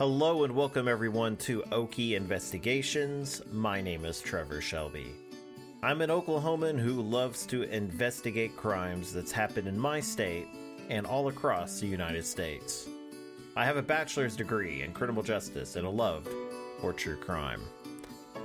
Hello and welcome everyone to Okie Investigations. My name is Trevor Shelby. I'm an Oklahoman who loves to investigate crimes that's happened in my state and all across the United States. I have a bachelor's degree in criminal justice and a love for true crime.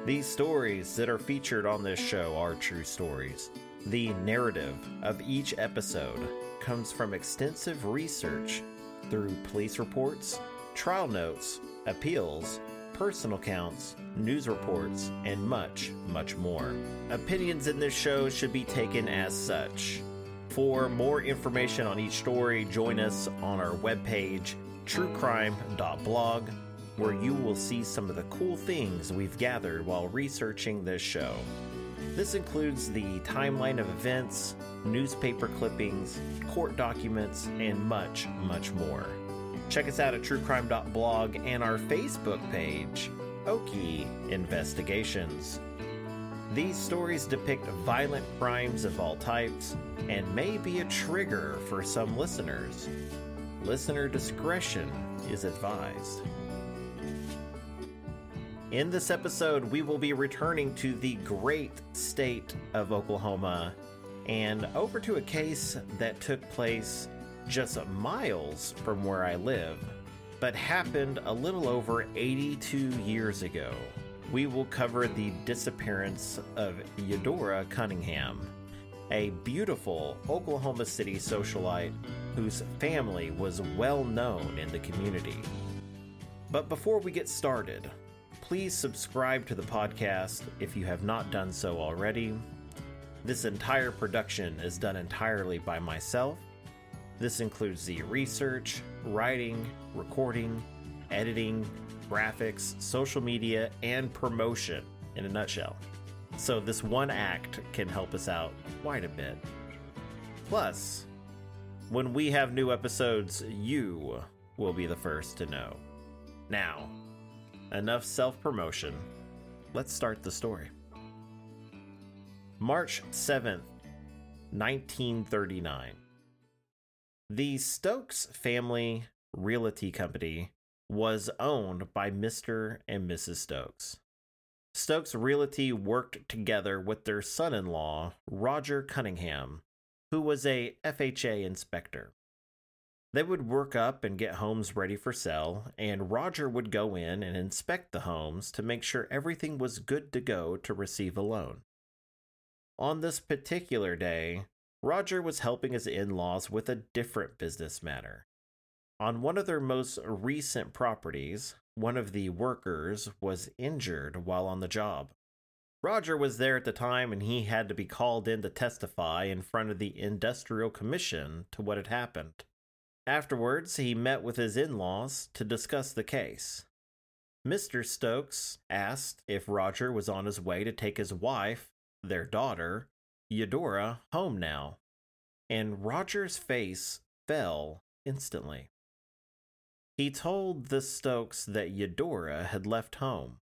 These stories that are featured on this show are true stories. The narrative of each episode comes from extensive research through police reports, trial notes, appeals, personal accounts, news reports, and much, much more. Opinions in this show should be taken as such. For more information on each story, join us on our webpage, truecrime.blog, where you will see some of the cool things we've gathered while researching this show. This includes the timeline of events, newspaper clippings, court documents, and much, much more. Check us out at truecrime.blog and our Facebook page, Okie Investigations. These stories depict violent crimes of all types and may be a trigger for some listeners. Listener discretion is advised. In this episode, we will be returning to the great state of Oklahoma and over to a case that took place just miles from where I live, but happened a little over 82 years ago. We will cover the disappearance of Eudora Cunningham, a beautiful Oklahoma City socialite whose family was well known in the community. But before we get started, please subscribe to the podcast if you have not done so already. This entire production is done entirely by myself. This includes the research, writing, recording, editing, graphics, social media, and promotion in a nutshell. So, this one act can help us out quite a bit. Plus, when we have new episodes, you will be the first to know. Now, enough self promotion. Let's start the story. March 7th, 1939. The Stokes Family Realty Company was owned by Mr. and Mrs. Stokes. Stokes Realty worked together with their son in law, Roger Cunningham, who was a FHA inspector. They would work up and get homes ready for sale, and Roger would go in and inspect the homes to make sure everything was good to go to receive a loan. On this particular day, Roger was helping his in laws with a different business matter. On one of their most recent properties, one of the workers was injured while on the job. Roger was there at the time and he had to be called in to testify in front of the Industrial Commission to what had happened. Afterwards, he met with his in laws to discuss the case. Mr. Stokes asked if Roger was on his way to take his wife, their daughter, Eudora, home now, and Roger's face fell instantly. He told the Stokes that Eudora had left home.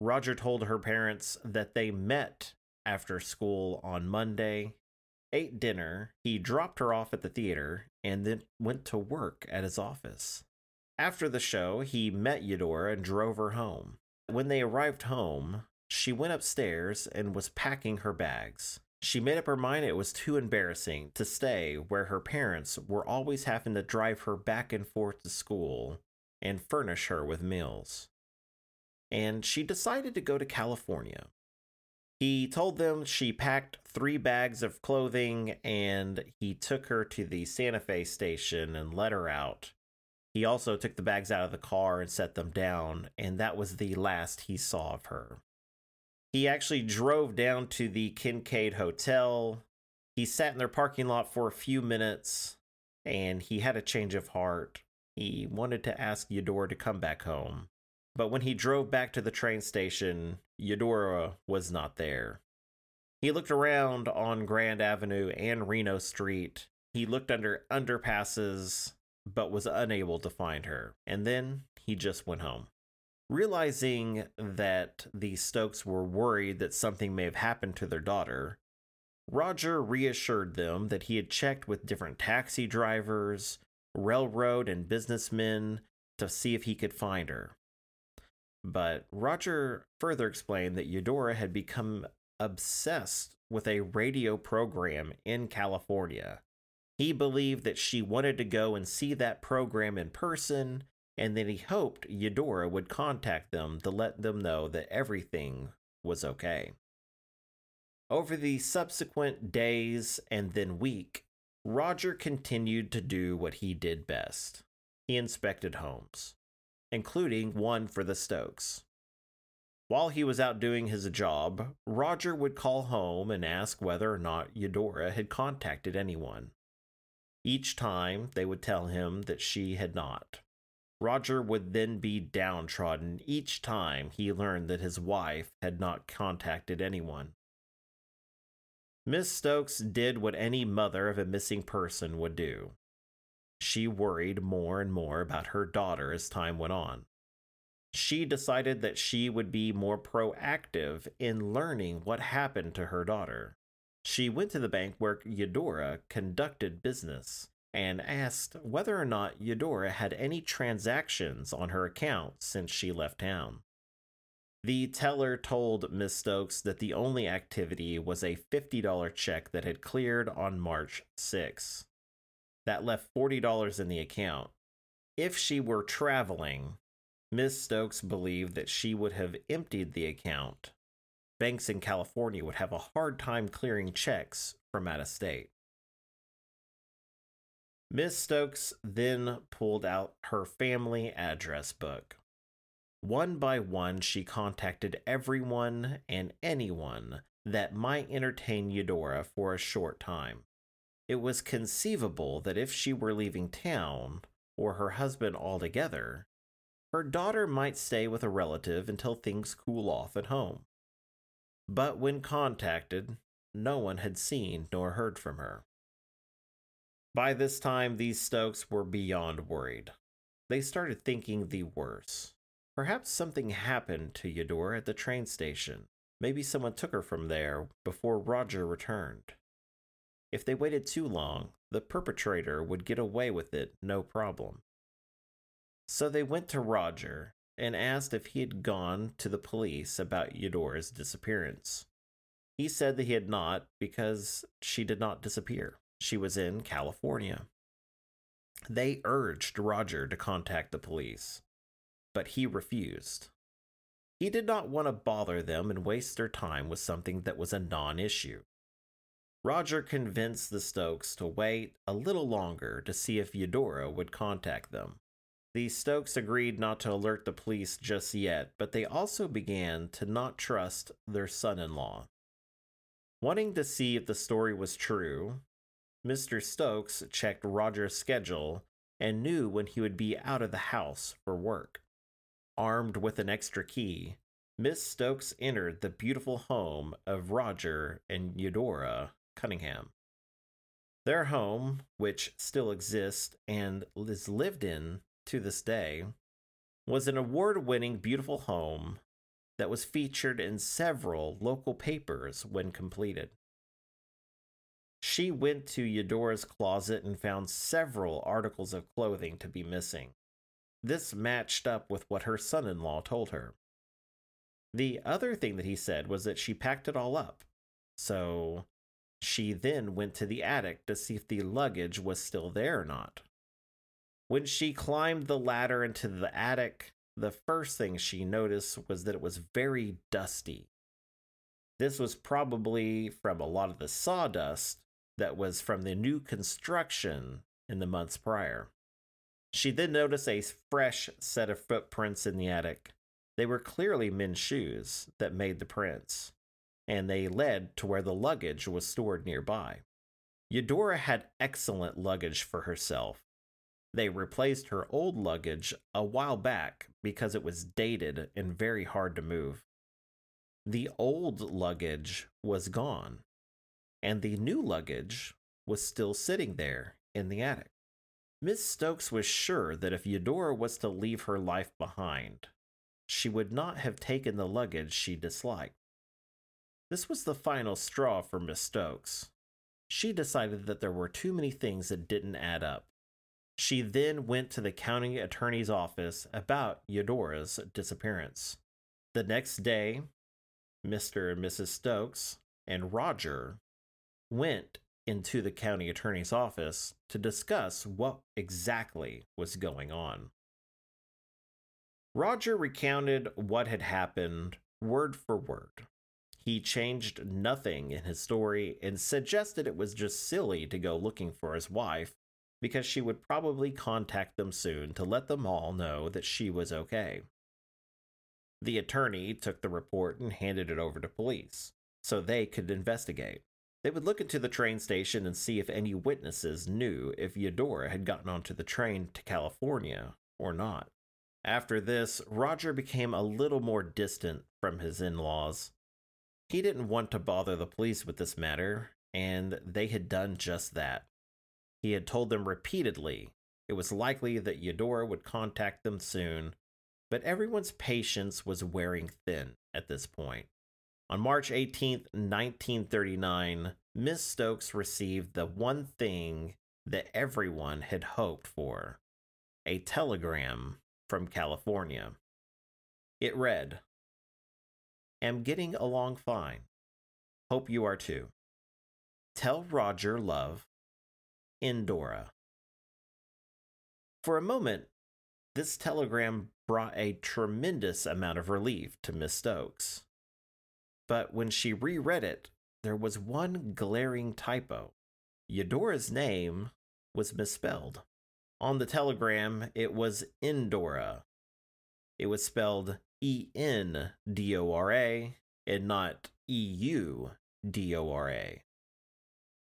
Roger told her parents that they met after school on Monday, ate dinner, he dropped her off at the theater, and then went to work at his office. After the show, he met Eudora and drove her home. When they arrived home, she went upstairs and was packing her bags. She made up her mind it was too embarrassing to stay where her parents were always having to drive her back and forth to school and furnish her with meals. And she decided to go to California. He told them she packed three bags of clothing and he took her to the Santa Fe station and let her out. He also took the bags out of the car and set them down, and that was the last he saw of her. He actually drove down to the Kincaid Hotel. He sat in their parking lot for a few minutes and he had a change of heart. He wanted to ask Eudora to come back home. But when he drove back to the train station, Eudora was not there. He looked around on Grand Avenue and Reno Street. He looked under underpasses, but was unable to find her. And then he just went home. Realizing that the Stokes were worried that something may have happened to their daughter, Roger reassured them that he had checked with different taxi drivers, railroad, and businessmen to see if he could find her. But Roger further explained that Eudora had become obsessed with a radio program in California. He believed that she wanted to go and see that program in person, and that he hoped Eudora would contact them to let them know that everything was okay. Over the subsequent days and then week, Roger continued to do what he did best. He inspected homes, including one for the Stokes. While he was out doing his job, Roger would call home and ask whether or not Eudora had contacted anyone. Each time, they would tell him that she had not. Roger would then be downtrodden each time he learned that his wife had not contacted anyone. Miss Stokes did what any mother of a missing person would do. She worried more and more about her daughter as time went on. She decided that she would be more proactive in learning what happened to her daughter. She went to the bank where Eudora conducted business and asked whether or not Eudora had any transactions on her account since she left town. The teller told Miss Stokes that the only activity was a $50 check that had cleared on March 6. That left $40 in the account. If she were traveling, Miss Stokes believed that she would have emptied the account. Banks in California would have a hard time clearing checks from out of state. Miss Stokes then pulled out her family address book. One by one, she contacted everyone and anyone that might entertain Eudora for a short time. It was conceivable that if she were leaving town, or her husband altogether, her daughter might stay with a relative until things cool off at home. But when contacted, no one had seen nor heard from her. By this time, these Stokes were beyond worried. They started thinking the worst. Perhaps something happened to Eudora at the train station. Maybe someone took her from there before Roger returned. If they waited too long, the perpetrator would get away with it no problem. So they went to Roger and asked if he had gone to the police about Eudora's disappearance. He said that he had not because she did not disappear. She was in California. They urged Roger to contact the police but he refused. He did not want to bother them and waste their time with something that was a non issue. Roger convinced the Stokes to wait a little longer to see if Eudora would contact them. The Stokes agreed not to alert the police just yet, but they also began to not trust their son in law. Wanting to see if the story was true, Mr. Stokes checked Roger's schedule and knew when he would be out of the house for work. Armed with an extra key, Miss Stokes entered the beautiful home of Roger and Eudora Cunningham. Their home, which still exists and is lived in to this day, was an award winning beautiful home that was featured in several local papers when completed. She went to Eudora's closet and found several articles of clothing to be missing. This matched up with what her son in law told her. The other thing that he said was that she packed it all up. So she then went to the attic to see if the luggage was still there or not. When she climbed the ladder into the attic, the first thing she noticed was that it was very dusty. This was probably from a lot of the sawdust that was from the new construction in the months prior. She then noticed a fresh set of footprints in the attic. They were clearly men's shoes that made the prints, and they led to where the luggage was stored nearby. Eudora had excellent luggage for herself. They replaced her old luggage a while back because it was dated and very hard to move. The old luggage was gone, and the new luggage was still sitting there in the attic. Miss Stokes was sure that if Eudora was to leave her life behind, she would not have taken the luggage she disliked. This was the final straw for Miss Stokes. She decided that there were too many things that didn't add up. She then went to the county attorney's office about Eudora's disappearance. The next day, Mr. and Mrs. Stokes and Roger went into the county attorney's office to discuss what exactly was going on. Roger recounted what had happened word for word. He changed nothing in his story and suggested it was just silly to go looking for his wife because she would probably contact them soon to let them all know that she was okay. The attorney took the report and handed it over to police so they could investigate. They would look into the train station and see if any witnesses knew if Eudora had gotten onto the train to California or not. After this, Roger became a little more distant from his in laws. He didn't want to bother the police with this matter, and they had done just that. He had told them repeatedly it was likely that Eudora would contact them soon, but everyone's patience was wearing thin at this point. On March 18, 1939, Miss Stokes received the one thing that everyone had hoped for a telegram from California. It read, Am getting along fine. Hope you are too. Tell Roger love. Endora. For a moment, this telegram brought a tremendous amount of relief to Miss Stokes. But when she reread it, there was one glaring typo. Eudora's name was misspelled. On the telegram, it was Endora. It was spelled E N D O R A and not E U D O R A.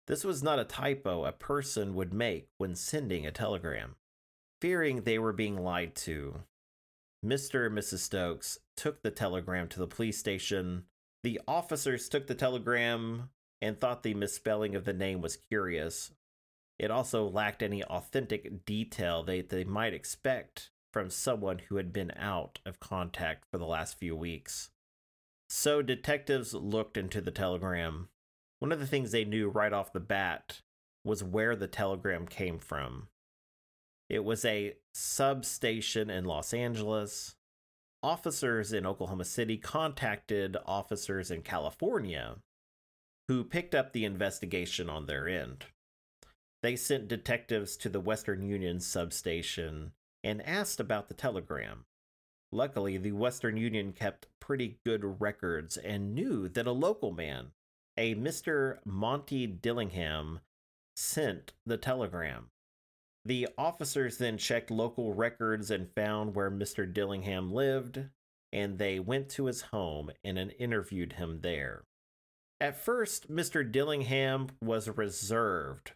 This was not a typo a person would make when sending a telegram. Fearing they were being lied to, Mr. and Mrs. Stokes took the telegram to the police station. The officers took the telegram and thought the misspelling of the name was curious, it also lacked any authentic detail that they might expect from someone who had been out of contact for the last few weeks. So detectives looked into the telegram. One of the things they knew right off the bat was where the telegram came from. It was a substation in Los Angeles. Officers in Oklahoma City contacted officers in California who picked up the investigation on their end. They sent detectives to the Western Union substation and asked about the telegram. Luckily, the Western Union kept pretty good records and knew that a local man, a Mr. Monty Dillingham, sent the telegram. The officers then checked local records and found where Mr. Dillingham lived, and they went to his home and interviewed him there. At first, Mr. Dillingham was reserved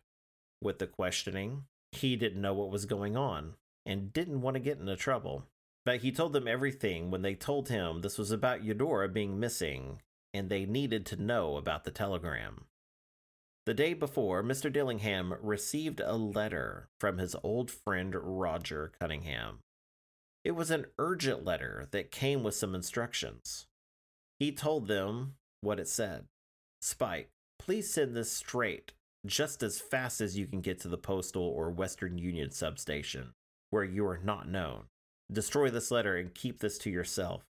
with the questioning. He didn't know what was going on and didn't want to get into trouble. But he told them everything when they told him this was about Eudora being missing and they needed to know about the telegram. The day before, Mr. Dillingham received a letter from his old friend Roger Cunningham. It was an urgent letter that came with some instructions. He told them what it said Spike, please send this straight just as fast as you can get to the Postal or Western Union substation, where you are not known. Destroy this letter and keep this to yourself.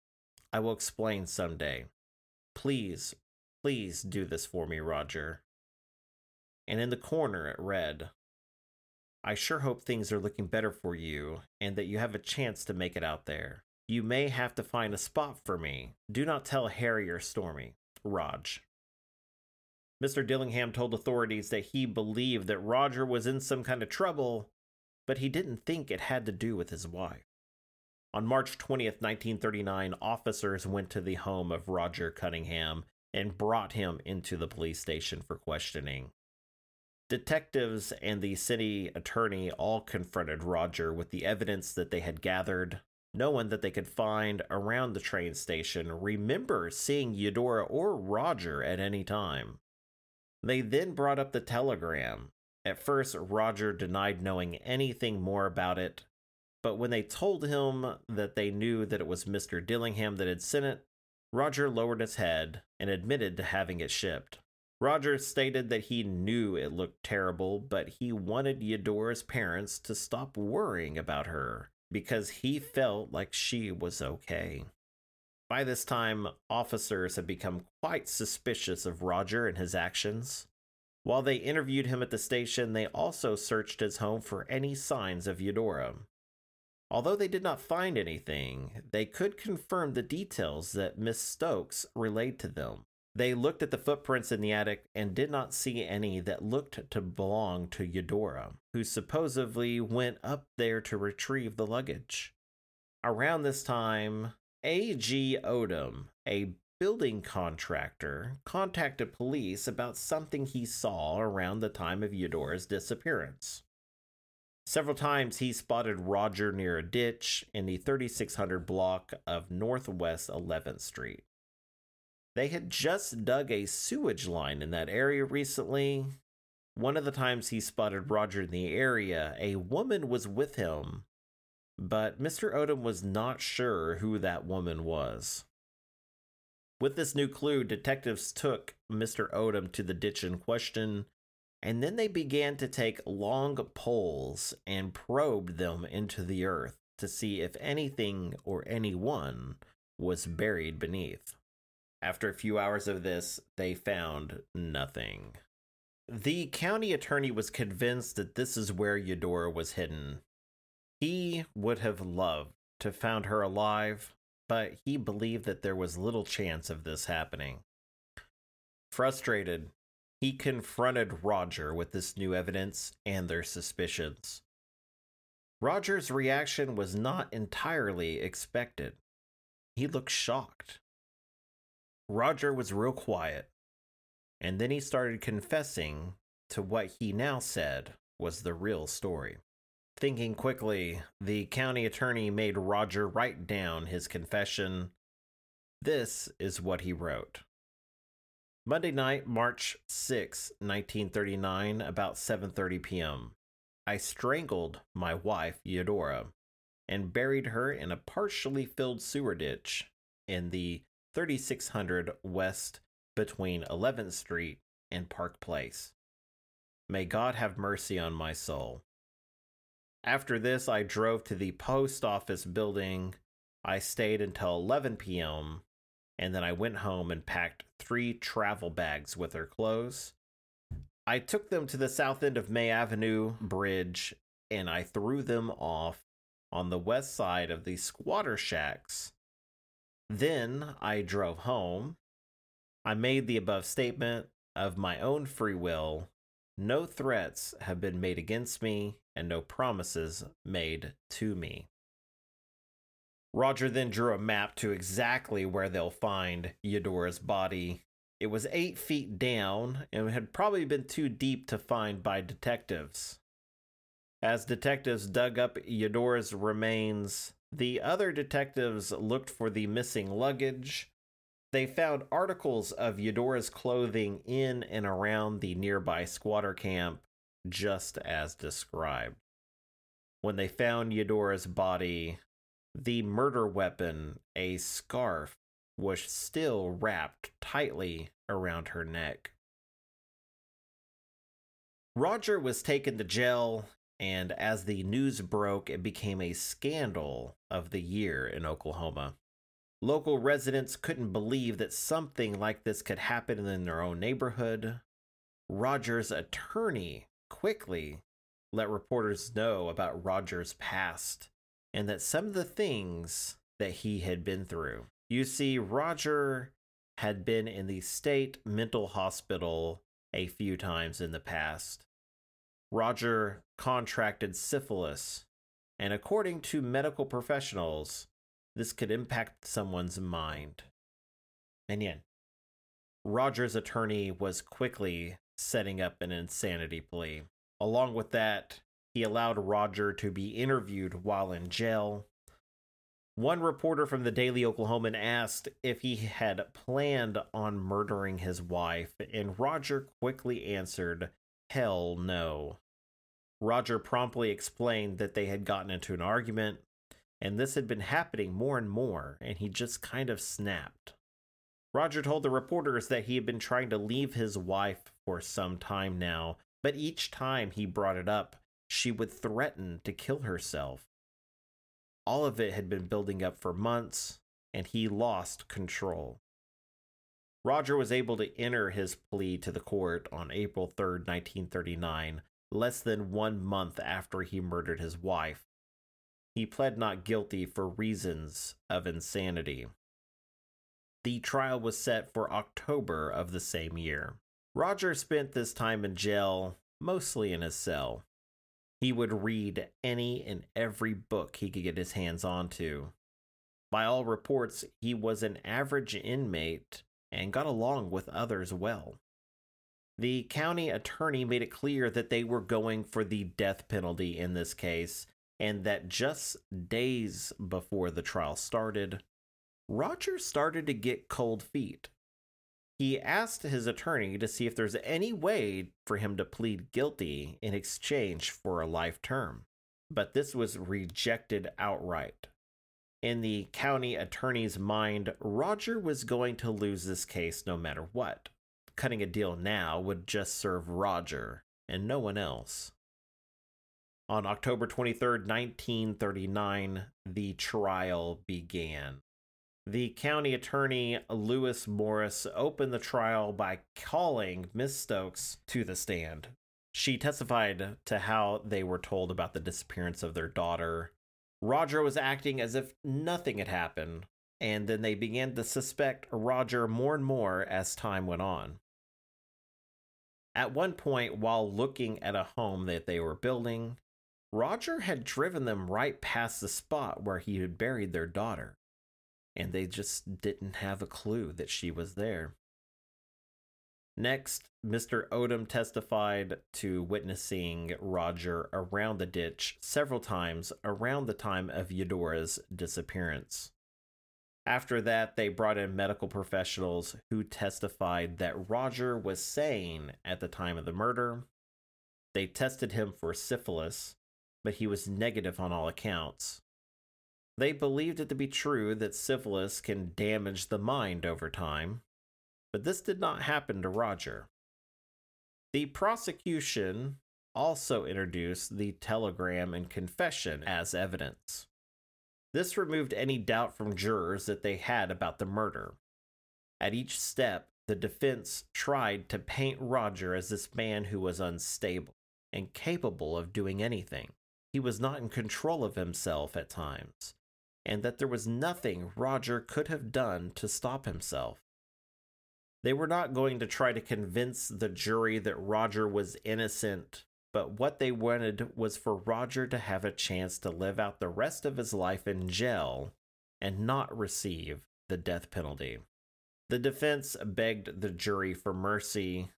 I will explain someday. Please, please do this for me, Roger. And in the corner it read, I sure hope things are looking better for you and that you have a chance to make it out there. You may have to find a spot for me. Do not tell Harry or Stormy. Raj. Mr. Dillingham told authorities that he believed that Roger was in some kind of trouble, but he didn't think it had to do with his wife. On March 20th, 1939, officers went to the home of Roger Cunningham and brought him into the police station for questioning. Detectives and the city attorney all confronted Roger with the evidence that they had gathered. No one that they could find around the train station remember seeing Eudora or Roger at any time. They then brought up the telegram. At first, Roger denied knowing anything more about it, but when they told him that they knew that it was Mr. Dillingham that had sent it, Roger lowered his head and admitted to having it shipped. Rogers stated that he knew it looked terrible, but he wanted Eudora's parents to stop worrying about her because he felt like she was okay. By this time, officers had become quite suspicious of Roger and his actions. While they interviewed him at the station, they also searched his home for any signs of Eudora. Although they did not find anything, they could confirm the details that Miss Stokes relayed to them. They looked at the footprints in the attic and did not see any that looked to belong to Eudora, who supposedly went up there to retrieve the luggage. Around this time, A.G. Odom, a building contractor, contacted police about something he saw around the time of Eudora's disappearance. Several times he spotted Roger near a ditch in the 3600 block of Northwest 11th Street. They had just dug a sewage line in that area recently. One of the times he spotted Roger in the area, a woman was with him, but Mr. Odom was not sure who that woman was. With this new clue, detectives took Mr. Odom to the ditch in question, and then they began to take long poles and probed them into the earth to see if anything or anyone was buried beneath. After a few hours of this, they found nothing. The county attorney was convinced that this is where Eudora was hidden. He would have loved to found her alive, but he believed that there was little chance of this happening. Frustrated, he confronted Roger with this new evidence and their suspicions. Roger's reaction was not entirely expected. He looked shocked. Roger was real quiet, and then he started confessing to what he now said was the real story. Thinking quickly, the county attorney made Roger write down his confession. This is what he wrote. Monday night, March 6, 1939, about 7:30 p.m. I strangled my wife, Eudora, and buried her in a partially filled sewer ditch in the 3600 West between 11th Street and Park Place. May God have mercy on my soul. After this, I drove to the post office building. I stayed until 11 p.m. and then I went home and packed three travel bags with her clothes. I took them to the south end of May Avenue Bridge and I threw them off on the west side of the squatter shacks then I drove home. I made the above statement of my own free will. No threats have been made against me, and no promises made to me. Roger then drew a map to exactly where they'll find Eudora's body. It was eight feet down and had probably been too deep to find by detectives. As detectives dug up Eudora's remains, the other detectives looked for the missing luggage. They found articles of Eudora's clothing in and around the nearby squatter camp, just as described. When they found Eudora's body, the murder weapon, a scarf, was still wrapped tightly around her neck. Roger was taken to jail and as the news broke, it became a scandal of the year in Oklahoma. Local residents couldn't believe that something like this could happen in their own neighborhood. Roger's attorney quickly let reporters know about Roger's past and that some of the things that he had been through. You see, Roger had been in the state mental hospital a few times in the past. Roger contracted syphilis, and according to medical professionals, this could impact someone's mind. And yet, Roger's attorney was quickly setting up an insanity plea. Along with that, he allowed Roger to be interviewed while in jail. One reporter from the Daily Oklahoman asked if he had planned on murdering his wife, and Roger quickly answered, Hell no. Roger promptly explained that they had gotten into an argument, and this had been happening more and more, and he just kind of snapped. Roger told the reporters that he had been trying to leave his wife for some time now, but each time he brought it up, she would threaten to kill herself. All of it had been building up for months, and he lost control. Roger was able to enter his plea to the court on April 3, 1939, less than one month after he murdered his wife. He pled not guilty for reasons of insanity. The trial was set for October of the same year. Roger spent this time in jail, mostly in his cell. He would read any and every book he could get his hands onto. By all reports, he was an average inmate and got along with others well. The county attorney made it clear that they were going for the death penalty in this case, and that just days before the trial started, Roger started to get cold feet he asked his attorney to see if there's any way for him to plead guilty in exchange for a life term, but this was rejected outright. In the county attorney's mind, Roger was going to lose this case no matter what. Cutting a deal now would just serve Roger and no one else. On October 23, 1939, the trial began. The county attorney, Lewis Morris, opened the trial by calling Miss Stokes to the stand. She testified to how they were told about the disappearance of their daughter. Roger was acting as if nothing had happened, and then they began to suspect Roger more and more as time went on. At one point, while looking at a home that they were building, Roger had driven them right past the spot where he had buried their daughter and they just didn't have a clue that she was there. Next, Mr. Odom testified to witnessing Roger around the ditch several times around the time of Eudora's disappearance. After that, they brought in medical professionals who testified that Roger was sane at the time of the murder. They tested him for syphilis, but he was negative on all accounts. They believed it to be true that syphilis can damage the mind over time, but this did not happen to Roger. The prosecution also introduced the telegram and confession as evidence. This removed any doubt from jurors that they had about the murder. At each step, the defense tried to paint Roger as this man who was unstable and capable of doing anything. He was not in control of himself at times, and that there was nothing Roger could have done to stop himself. They were not going to try to convince the jury that Roger was innocent, but what they wanted was for Roger to have a chance to live out the rest of his life in jail and not receive the death penalty. The defense begged the jury for mercy.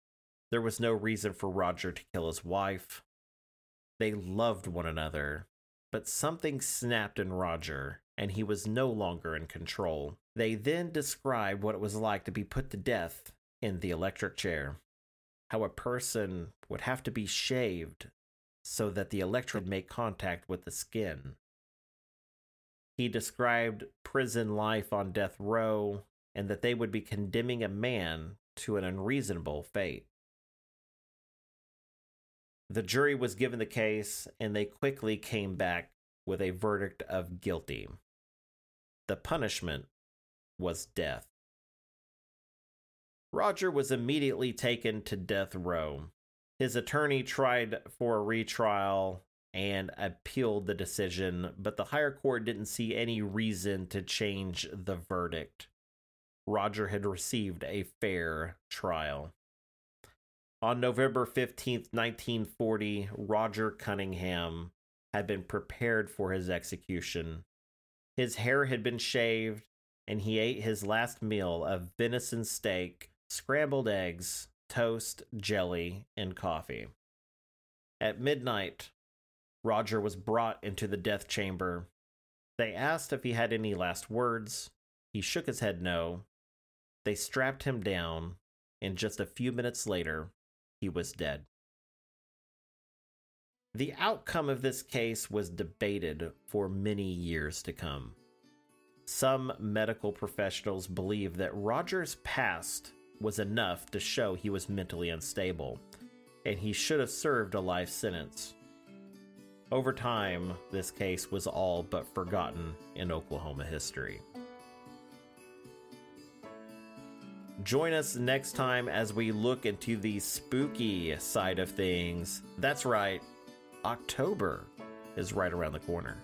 There was no reason for Roger to kill his wife. They loved one another, but something snapped in Roger and he was no longer in control. They then described what it was like to be put to death in the electric chair, how a person would have to be shaved so that the electrode make contact with the skin. He described prison life on death row and that they would be condemning a man to an unreasonable fate. The jury was given the case and they quickly came back with a verdict of guilty. The punishment was death. Roger was immediately taken to death row. His attorney tried for a retrial and appealed the decision, but the higher court didn't see any reason to change the verdict. Roger had received a fair trial. On November 15th, 1940, Roger Cunningham had been prepared for his execution. His hair had been shaved, and he ate his last meal of venison steak, scrambled eggs, toast, jelly, and coffee. At midnight, Roger was brought into the death chamber. They asked if he had any last words. He shook his head no. They strapped him down, and just a few minutes later, he was dead. The outcome of this case was debated for many years to come. Some medical professionals believe that Roger's past was enough to show he was mentally unstable, and he should have served a life sentence. Over time, this case was all but forgotten in Oklahoma history. Join us next time as we look into the spooky side of things. That's right, October is right around the corner.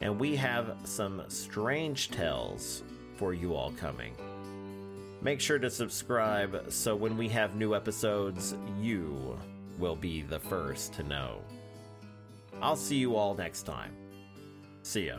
And we have some strange tales for you all coming. Make sure to subscribe so when we have new episodes, you will be the first to know. I'll see you all next time. See ya.